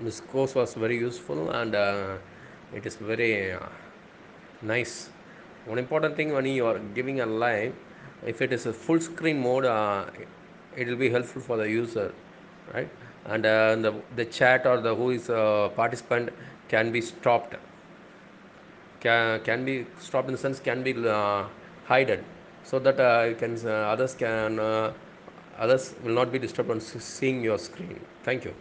this course was very useful and uh, it is very uh, nice. One important thing when you are giving a live if it is a full screen mode uh, it will be helpful for the user right? And uh, the, the chat or the who is a participant can be stopped. Can, can be stopped in the sense can be uh, hidden so that uh, you can others can others will not be disturbed on seeing your screen. Thank you.